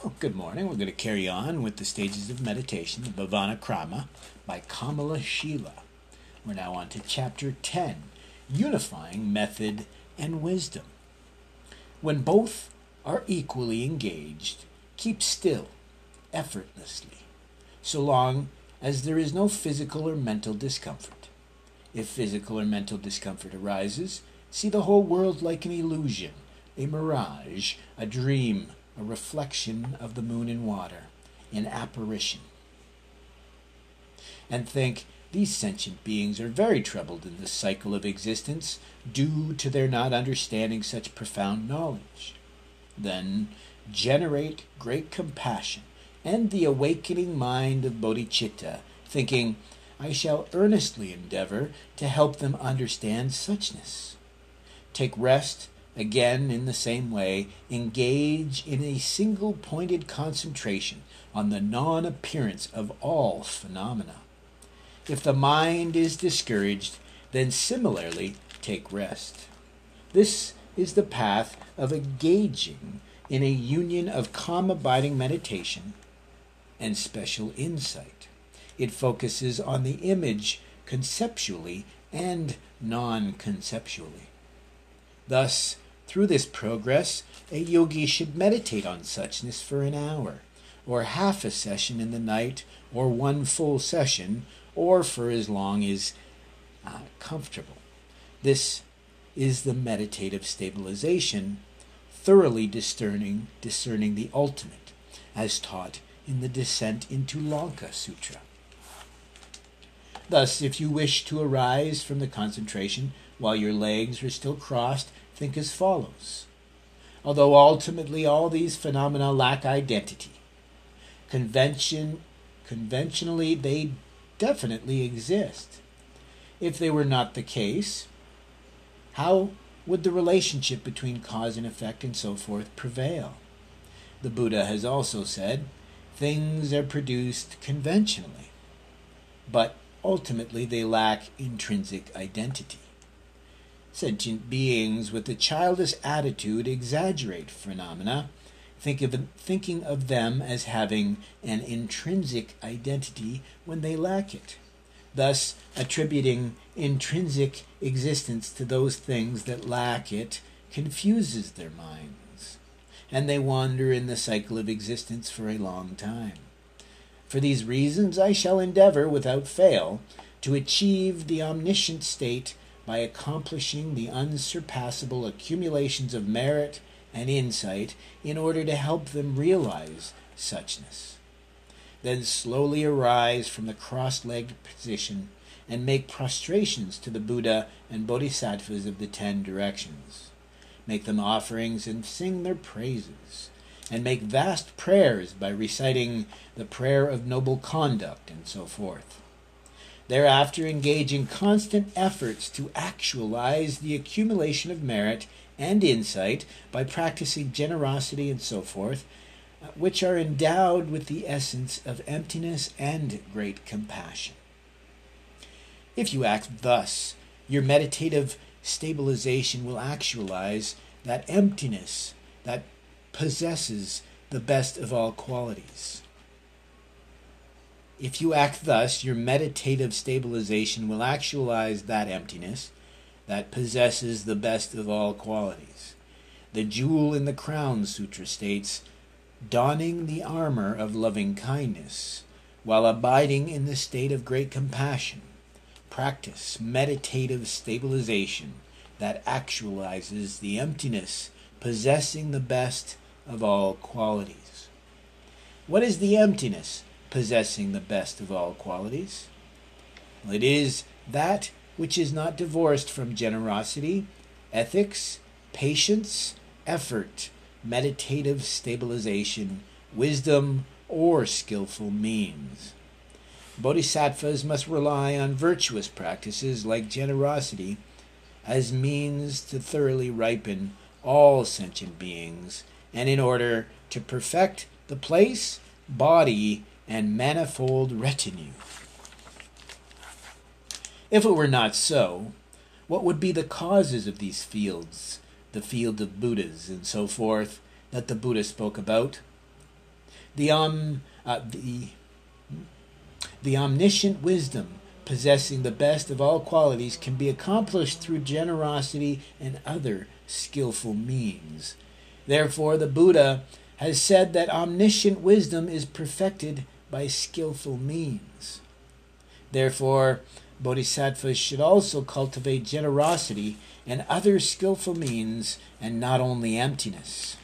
Well, good morning. We're going to carry on with the stages of meditation, the Bhavana Krama, by Kamalashila. We're now on to chapter 10 Unifying Method and Wisdom. When both are equally engaged, keep still, effortlessly, so long as there is no physical or mental discomfort. If physical or mental discomfort arises, see the whole world like an illusion, a mirage, a dream a reflection of the moon in water, an apparition. And think these sentient beings are very troubled in this cycle of existence due to their not understanding such profound knowledge. Then generate great compassion and the awakening mind of bodhicitta, thinking, I shall earnestly endeavor to help them understand suchness. Take rest Again, in the same way, engage in a single pointed concentration on the non appearance of all phenomena. If the mind is discouraged, then similarly take rest. This is the path of engaging in a union of calm abiding meditation and special insight. It focuses on the image conceptually and non conceptually. Thus, through this progress, a yogi should meditate on suchness for an hour, or half a session in the night, or one full session, or for as long as uh, comfortable. This is the meditative stabilization, thoroughly discerning, discerning the ultimate, as taught in the Descent into Lanka Sutra. Thus, if you wish to arise from the concentration while your legs are still crossed, think as follows. Although ultimately all these phenomena lack identity, convention, conventionally they definitely exist. If they were not the case, how would the relationship between cause and effect and so forth prevail? The Buddha has also said, things are produced conventionally, but ultimately they lack intrinsic identity. Sentient beings with a childish attitude exaggerate phenomena, think of, thinking of them as having an intrinsic identity when they lack it, thus attributing intrinsic existence to those things that lack it confuses their minds, and they wander in the cycle of existence for a long time. For these reasons, I shall endeavor, without fail, to achieve the omniscient state by accomplishing the unsurpassable accumulations of merit and insight in order to help them realize suchness. Then slowly arise from the cross legged position and make prostrations to the Buddha and Bodhisattvas of the ten directions. Make them offerings and sing their praises, and make vast prayers by reciting the prayer of noble conduct and so forth. Thereafter, engage in constant efforts to actualize the accumulation of merit and insight by practicing generosity and so forth, uh, which are endowed with the essence of emptiness and great compassion. If you act thus, your meditative stabilization will actualize that emptiness that possesses the best of all qualities. If you act thus, your meditative stabilization will actualize that emptiness that possesses the best of all qualities. The jewel in the crown sutra states, donning the armor of loving kindness, while abiding in the state of great compassion. Practice meditative stabilization that actualizes the emptiness possessing the best of all qualities. What is the emptiness? Possessing the best of all qualities. It is that which is not divorced from generosity, ethics, patience, effort, meditative stabilization, wisdom, or skillful means. Bodhisattvas must rely on virtuous practices like generosity as means to thoroughly ripen all sentient beings and in order to perfect the place, body, and manifold retinue. If it were not so, what would be the causes of these fields, the field of Buddhas and so forth, that the Buddha spoke about? The, um, uh, the, the omniscient wisdom possessing the best of all qualities can be accomplished through generosity and other skillful means. Therefore, the Buddha has said that omniscient wisdom is perfected by skillful means. Therefore, bodhisattvas should also cultivate generosity and other skillful means and not only emptiness.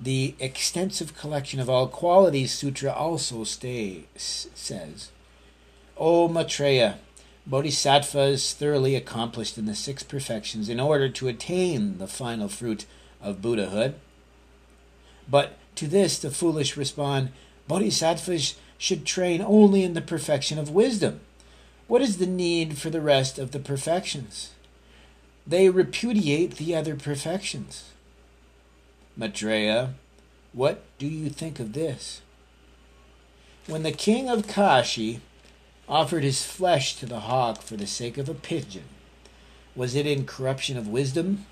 The extensive collection of all qualities sutra also stay, says, O Maitreya, Bodhisattvas thoroughly accomplished in the six perfections in order to attain the final fruit of Buddhahood. But to this the foolish respond, Bodhisattvas should train only in the perfection of wisdom. What is the need for the rest of the perfections? They repudiate the other perfections. Maitreya, what do you think of this? When the king of Kashi offered his flesh to the hawk for the sake of a pigeon, was it in corruption of wisdom?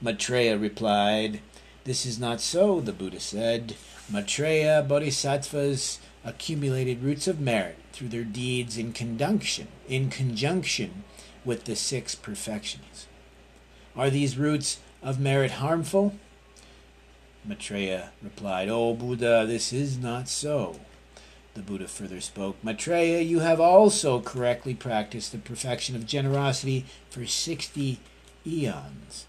Maitreya replied, This is not so, the Buddha said. Maitreya bodhisattvas accumulated roots of merit through their deeds in conjunction, in conjunction with the six perfections. Are these roots of merit harmful? Maitreya replied, O Buddha, this is not so. The Buddha further spoke, Maitreya, you have also correctly practiced the perfection of generosity for 60 eons,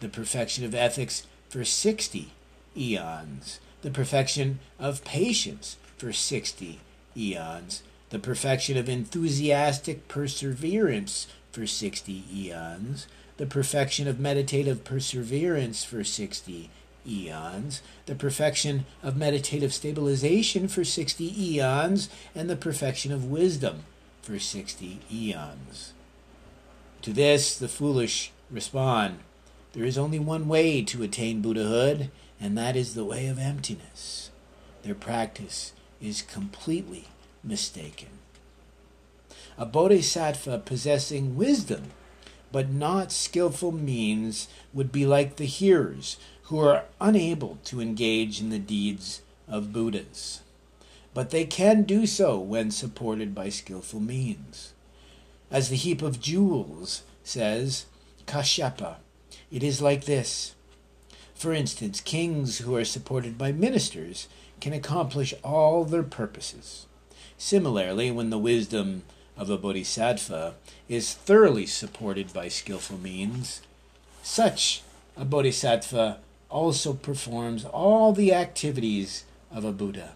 the perfection of ethics for 60 eons, the perfection of patience for 60 eons, the perfection of enthusiastic perseverance for 60 eons, the perfection of meditative perseverance for 60 eons, the perfection of meditative stabilization for 60 eons, and the perfection of wisdom for 60 eons. To this, the foolish respond there is only one way to attain Buddhahood, and that is the way of emptiness. Their practice is completely mistaken. A bodhisattva possessing wisdom but not skillful means would be like the hearers who are unable to engage in the deeds of Buddhas. But they can do so when supported by skillful means. As the heap of jewels says, Kashyapa, it is like this. For instance, kings who are supported by ministers can accomplish all their purposes. Similarly, when the wisdom of a bodhisattva is thoroughly supported by skillful means, such a bodhisattva also performs all the activities of a Buddha.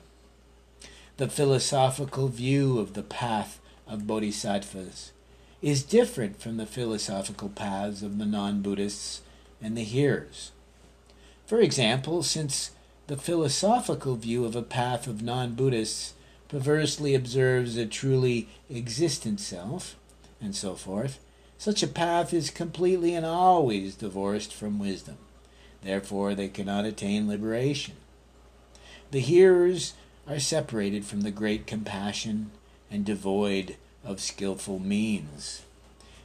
The philosophical view of the path of bodhisattvas is different from the philosophical paths of the non Buddhists and the hearers. For example, since the philosophical view of a path of non Buddhists perversely observes a truly existent self, and so forth, such a path is completely and always divorced from wisdom. Therefore, they cannot attain liberation. The hearers are separated from the great compassion and devoid of skilful means.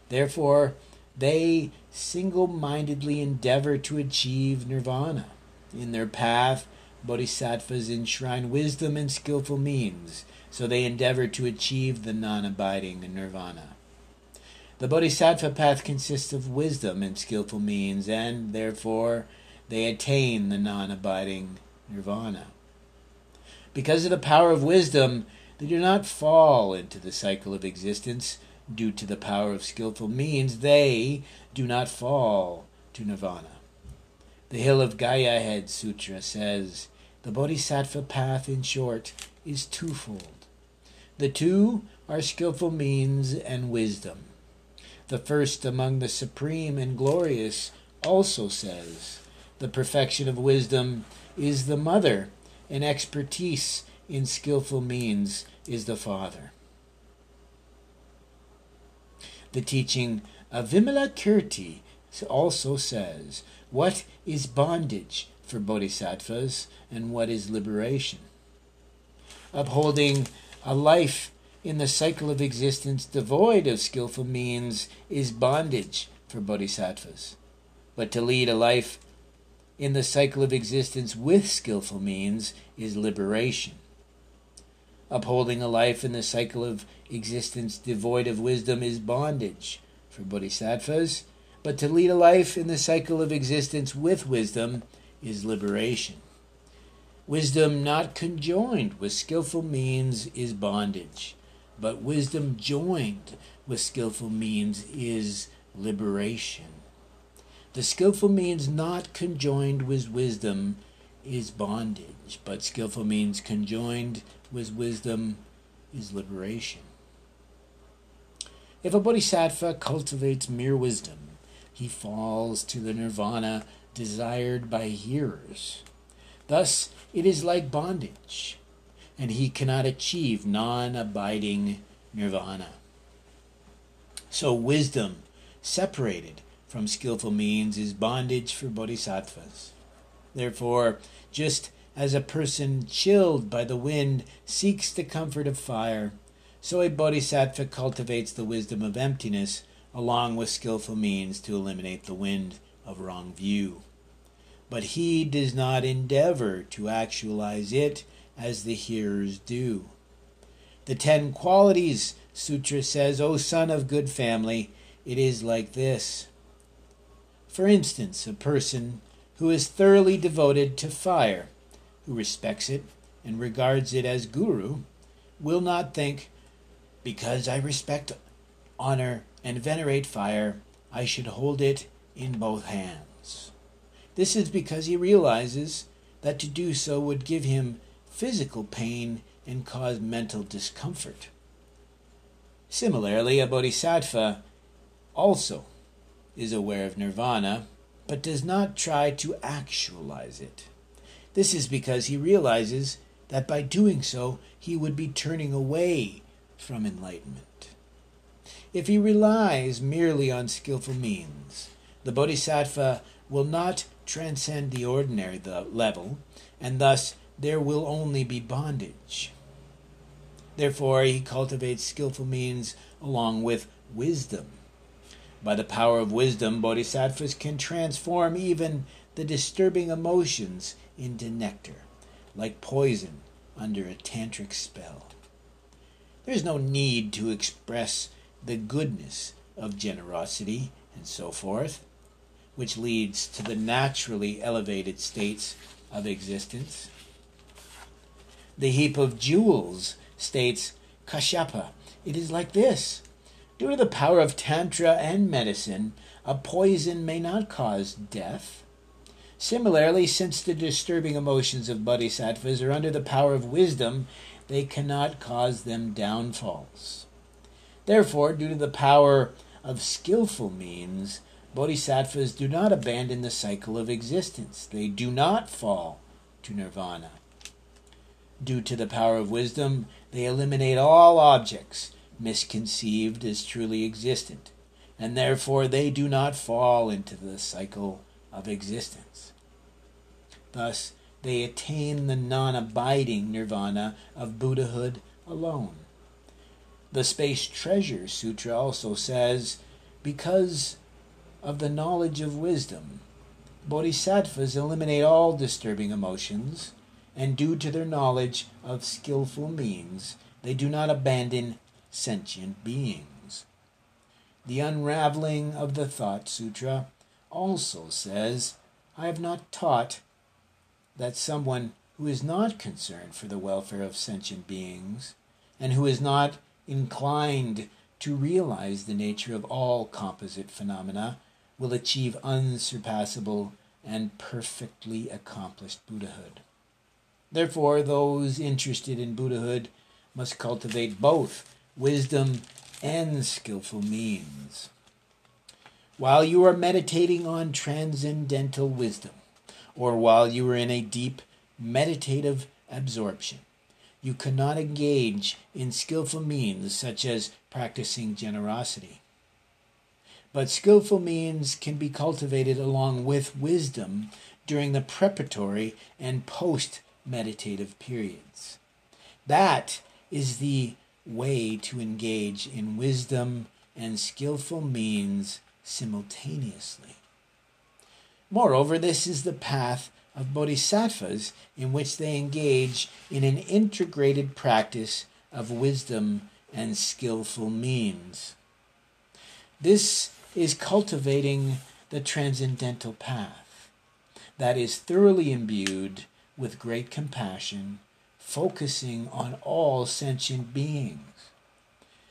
Therefore, they single mindedly endeavor to achieve nirvana. In their path, bodhisattvas enshrine wisdom and skillful means, so they endeavor to achieve the non abiding nirvana. The bodhisattva path consists of wisdom and skillful means, and therefore they attain the non abiding nirvana. Because of the power of wisdom, they do not fall into the cycle of existence. Due to the power of skillful means, they do not fall to nirvana. The Hill of Gaya Head Sutra says the Bodhisattva path, in short, is twofold. The two are skillful means and wisdom. The first among the supreme and glorious also says the perfection of wisdom is the mother, and expertise in skillful means is the father. The teaching of Vimalakirti also says, What is bondage for bodhisattvas and what is liberation? Upholding a life in the cycle of existence devoid of skillful means is bondage for bodhisattvas. But to lead a life in the cycle of existence with skillful means is liberation. Upholding a life in the cycle of existence devoid of wisdom is bondage for bodhisattvas, but to lead a life in the cycle of existence with wisdom is liberation. Wisdom not conjoined with skillful means is bondage, but wisdom joined with skillful means is liberation. The skillful means not conjoined with wisdom is bondage, but skillful means conjoined with wisdom is liberation. If a bodhisattva cultivates mere wisdom, he falls to the nirvana desired by hearers. Thus, it is like bondage, and he cannot achieve non abiding nirvana. So, wisdom separated from skillful means is bondage for bodhisattvas. Therefore, just as a person chilled by the wind seeks the comfort of fire, so a bodhisattva cultivates the wisdom of emptiness along with skillful means to eliminate the wind of wrong view. But he does not endeavor to actualize it as the hearers do. The Ten Qualities Sutra says, O son of good family, it is like this. For instance, a person who is thoroughly devoted to fire, who respects it and regards it as guru, will not think, because I respect, honor, and venerate fire, I should hold it in both hands. This is because he realizes that to do so would give him physical pain and cause mental discomfort. Similarly, a bodhisattva also is aware of nirvana, but does not try to actualize it. This is because he realizes that by doing so, he would be turning away from enlightenment. If he relies merely on skillful means, the bodhisattva will not transcend the ordinary level, and thus there will only be bondage. Therefore, he cultivates skillful means along with wisdom by the power of wisdom, bodhisattvas can transform even the disturbing emotions into nectar, like poison under a tantric spell. There is no need to express the goodness of generosity and so forth, which leads to the naturally elevated states of existence. The heap of jewels states Kashyapa. It is like this. Due to the power of Tantra and medicine, a poison may not cause death. Similarly, since the disturbing emotions of bodhisattvas are under the power of wisdom, they cannot cause them downfalls. Therefore, due to the power of skillful means, bodhisattvas do not abandon the cycle of existence. They do not fall to nirvana. Due to the power of wisdom, they eliminate all objects misconceived as truly existent, and therefore they do not fall into the cycle of existence. Thus, they attain the non abiding nirvana of Buddhahood alone. The Space Treasure Sutra also says because of the knowledge of wisdom, bodhisattvas eliminate all disturbing emotions, and due to their knowledge of skillful means, they do not abandon sentient beings. The unraveling of the Thought Sutra also says, I have not taught that someone who is not concerned for the welfare of sentient beings and who is not inclined to realize the nature of all composite phenomena will achieve unsurpassable and perfectly accomplished Buddhahood. Therefore, those interested in Buddhahood must cultivate both wisdom, and skillful means. While you are meditating on transcendental wisdom, or while you are in a deep meditative absorption, you cannot engage in skillful means such as practicing generosity. But skillful means can be cultivated along with wisdom during the preparatory and post meditative periods. That is the way to engage in wisdom and skillful means simultaneously. Moreover, this is the path of bodhisattvas in which they engage in an integrated practice of wisdom and skillful means. This is cultivating the transcendental path that is thoroughly imbued with great compassion, focusing on all sentient beings.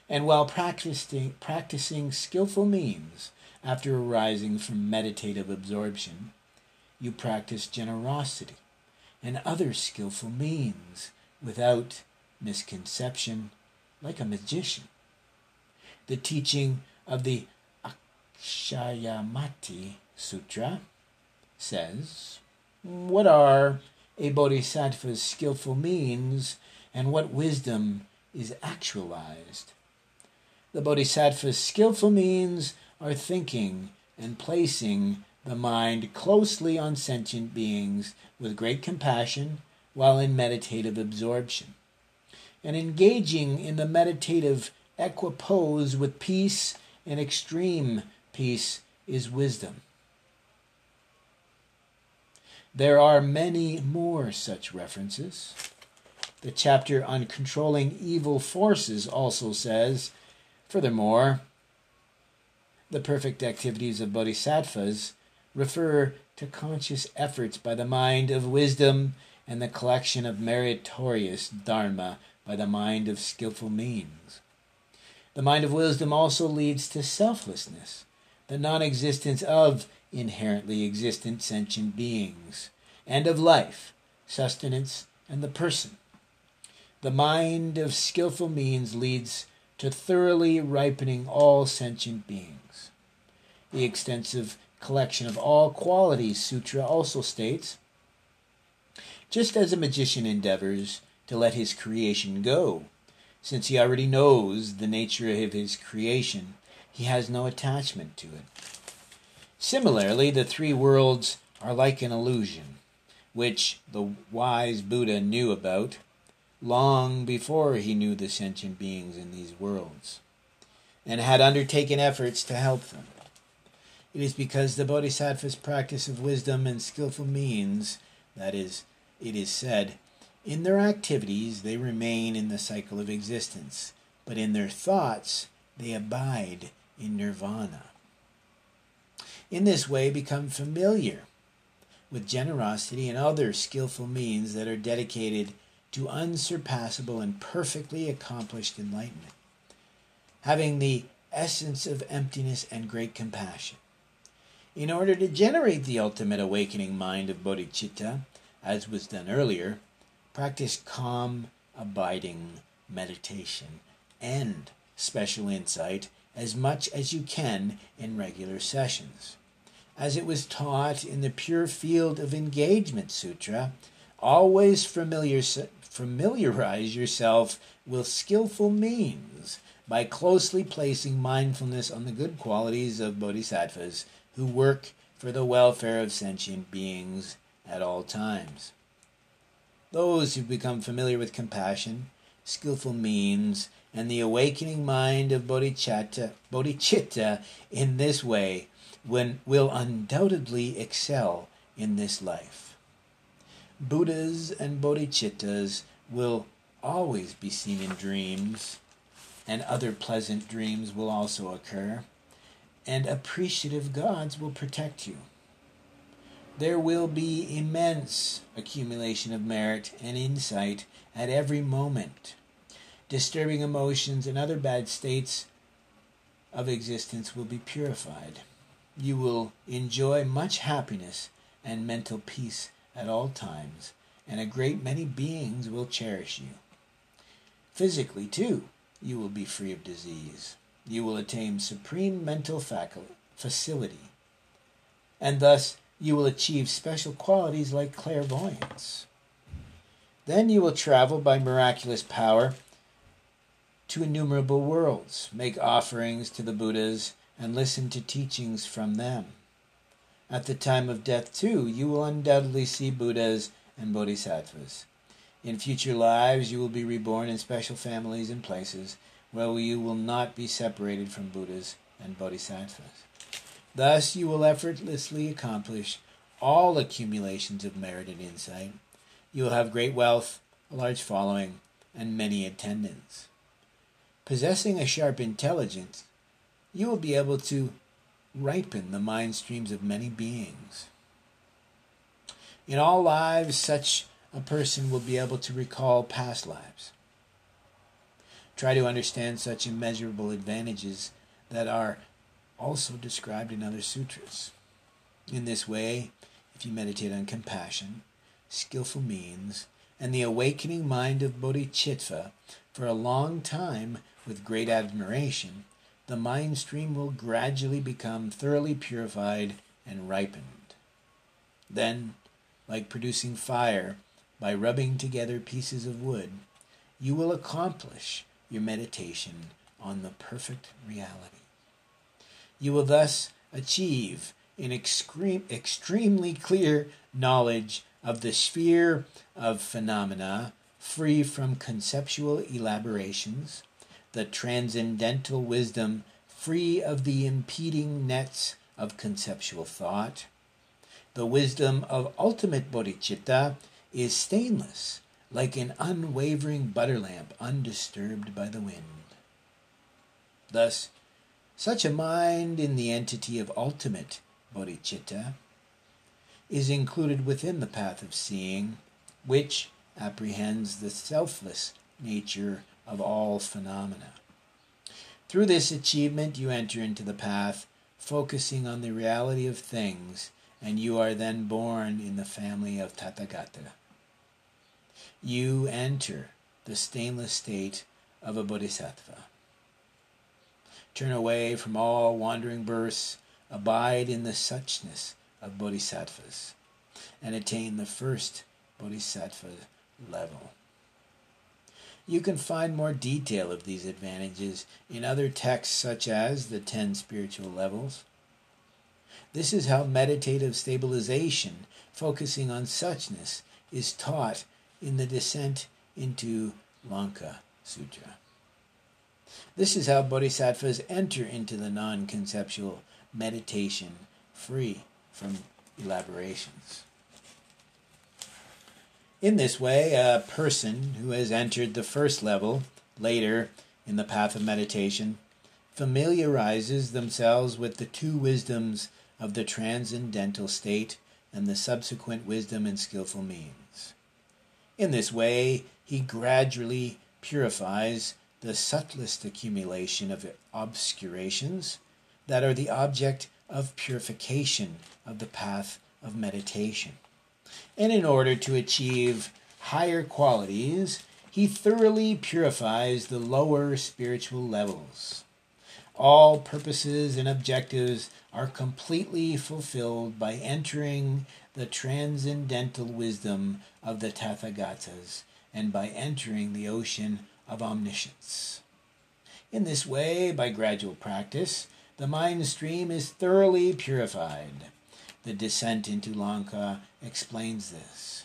And while practicing, practicing skillful means after arising from meditative absorption, you practice generosity and other skillful means without misconception, like a magician. The teaching of the Akshayamati Sutra says, What are a bodhisattva's skillful means and what wisdom is actualized? The bodhisattva's skillful means are thinking and placing the mind closely on sentient beings with great compassion while in meditative absorption, and engaging in the meditative equipoise with peace and extreme peace is wisdom. There are many more such references. The chapter on controlling evil forces also says, furthermore, the perfect activities of bodhisattvas refer to conscious efforts by the mind of wisdom and the collection of meritorious dharma by the mind of skillful means. The mind of wisdom also leads to selflessness, the non existence of inherently existent sentient beings, and of life, sustenance, and the person. The mind of skillful means leads to thoroughly ripening all sentient beings. The extensive collection of all qualities sutra also states just as a magician endeavors to let his creation go, since he already knows the nature of his creation, he has no attachment to it. Similarly, the three worlds are like an illusion, which the wise Buddha knew about long before he knew the sentient beings in these worlds, and had undertaken efforts to help them. It is because the Bodhisattva's practice of wisdom and skillful means, that is, it is said, in their activities they remain in the cycle of existence, but in their thoughts they abide in nirvana. In this way, become familiar with generosity and other skillful means that are dedicated to unsurpassable and perfectly accomplished enlightenment, having the essence of emptiness and great compassion in order to generate the ultimate awakening mind of bodhicitta, as was done earlier, practice calm, abiding meditation and special insight as much as you can in regular sessions. As it was taught in the Pure Field of Engagement Sutra, always familiar, familiarize yourself with skillful means by closely placing mindfulness on the good qualities of bodhisattvas who work for the welfare of sentient beings at all times. Those who become familiar with compassion, skillful means, and the awakening mind of bodhicitta, bodhicitta in this way when, will undoubtedly excel in this life. Buddhas and bodhicittas will always be seen in dreams, and other pleasant dreams will also occur and appreciative gods will protect you. There will be immense accumulation of merit and insight at every moment. Disturbing emotions and other bad states of existence will be purified. You will enjoy much happiness and mental peace at all times, and a great many beings will cherish you. Physically, too, you will be free of disease you will attain supreme mental facility, and thus you will achieve special qualities like clairvoyance. Then you will travel by miraculous power to innumerable worlds, make offerings to the Buddhas, and listen to teachings from them. At the time of death, too, you will undoubtedly see Buddhas and Bodhisattvas. In future lives, you will be reborn in special families and places where you will not be separated from Buddhas and Bodhisattvas. Thus, you will effortlessly accomplish all accumulations of merit and insight, you will have great wealth, a large following, and many attendants. Possessing a sharp intelligence, you will be able to ripen the mind streams of many beings. In all lives, such a person will be able to recall past lives. Try to understand such immeasurable advantages that are also described in other sutras. In this way, if you meditate on compassion, skillful means, and the awakening mind of bodhicitta for a long time with great admiration, the mind stream will gradually become thoroughly purified and ripened. Then, like producing fire by rubbing together pieces of wood, you will accomplish your meditation on the perfect reality. You will thus achieve an extreme, extremely clear knowledge of the sphere of phenomena free from conceptual elaborations, the transcendental wisdom free of the impeding nets of conceptual thought. The wisdom of ultimate bodhicitta is stainless, like an unwavering butter lamp undisturbed by the wind. Thus, such a mind in the entity of ultimate bodhicitta is included within the path of seeing, which apprehends the selfless nature of all phenomena. Through this achievement, you enter into the path, focusing on the reality of things, and you are then born in the family of Tathagata. You enter the stainless state of a bodhisattva. Turn away from all wandering births, abide in the suchness of bodhisattvas, and attain the first bodhisattva level. You can find more detail of these advantages in other texts such as the Ten Spiritual Levels. This is how meditative stabilization, focusing on suchness, is taught in the Descent into Lanka Sutra. This is how bodhisattvas enter into the non conceptual meditation free from elaborations. In this way, a person who has entered the first level later in the path of meditation familiarizes themselves with the two wisdoms of the transcendental state and the subsequent wisdom and skillful means. In this way, he gradually purifies the subtlest accumulation of obscurations that are the object of purification of the path of meditation. And in order to achieve higher qualities, he thoroughly purifies the lower spiritual levels. All purposes and objectives are completely fulfilled by entering the transcendental wisdom of the Tathagatas and by entering the ocean of omniscience. In this way, by gradual practice, the mind stream is thoroughly purified. The descent into Lanka explains this.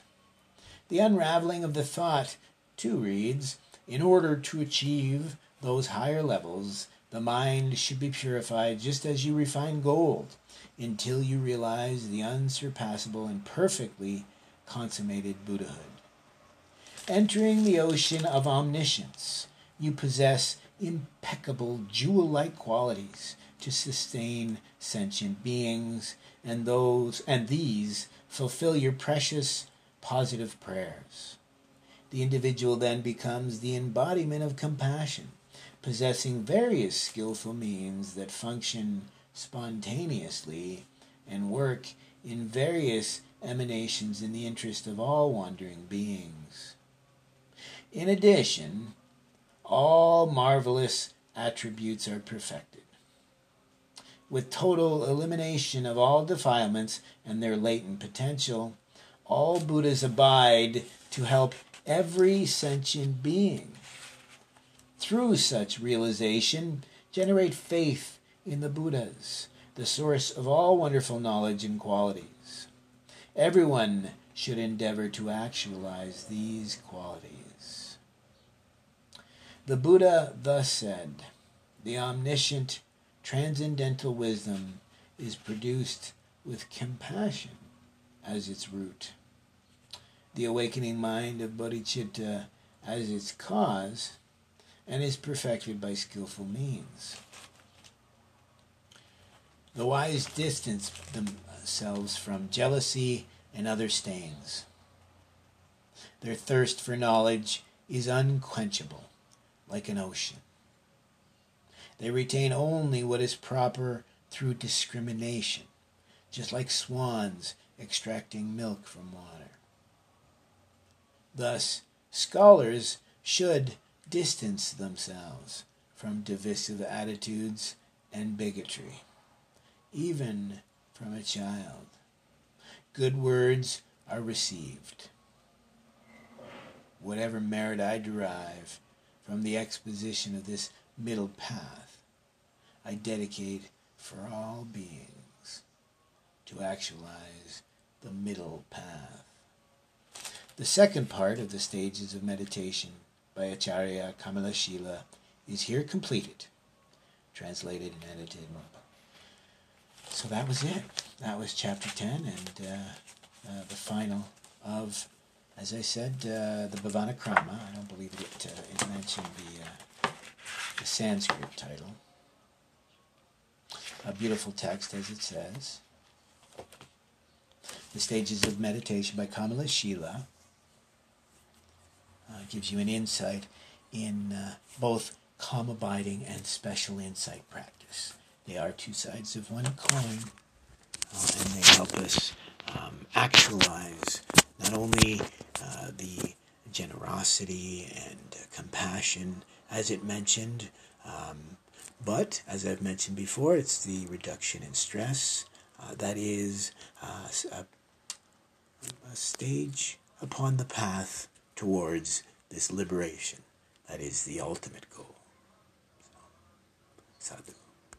The unraveling of the thought, too, reads In order to achieve those higher levels, the mind should be purified just as you refine gold until you realize the unsurpassable and perfectly consummated Buddhahood. Entering the ocean of omniscience, you possess impeccable jewel like qualities to sustain sentient beings, and those and these fulfill your precious positive prayers. The individual then becomes the embodiment of compassion, possessing various skillful means that function spontaneously and work in various emanations in the interest of all wandering beings. In addition, all marvelous attributes are perfected. With total elimination of all defilements and their latent potential, all Buddhas abide to help every sentient being. Through such realization, generate faith in the Buddhas, the source of all wonderful knowledge and qualities. Everyone should endeavor to actualize these qualities. The Buddha thus said, The omniscient, transcendental wisdom is produced with compassion as its root, the awakening mind of bodhicitta as its cause, and is perfected by skillful means. The wise distance themselves from jealousy and other stains. Their thirst for knowledge is unquenchable, like an ocean. They retain only what is proper through discrimination, just like swans extracting milk from water. Thus, scholars should distance themselves from divisive attitudes and bigotry even from a child. Good words are received. Whatever merit I derive from the exposition of this middle path, I dedicate for all beings to actualize the middle path. The second part of the stages of meditation by Acharya Kamalashila is here completed, translated and edited so that was it. That was chapter 10 and uh, uh, the final of, as I said, uh, the Bhavana Krama. I don't believe it, uh, it mentioned the, uh, the Sanskrit title. A beautiful text, as it says. The Stages of Meditation by Kamalashila uh, gives you an insight in both calm abiding and special insight practice. They are two sides of one coin, uh, and they help us um, actualize not only uh, the generosity and compassion, as it mentioned, um, but as I've mentioned before, it's the reduction in stress. Uh, that is uh, a, a stage upon the path towards this liberation. That is the ultimate goal.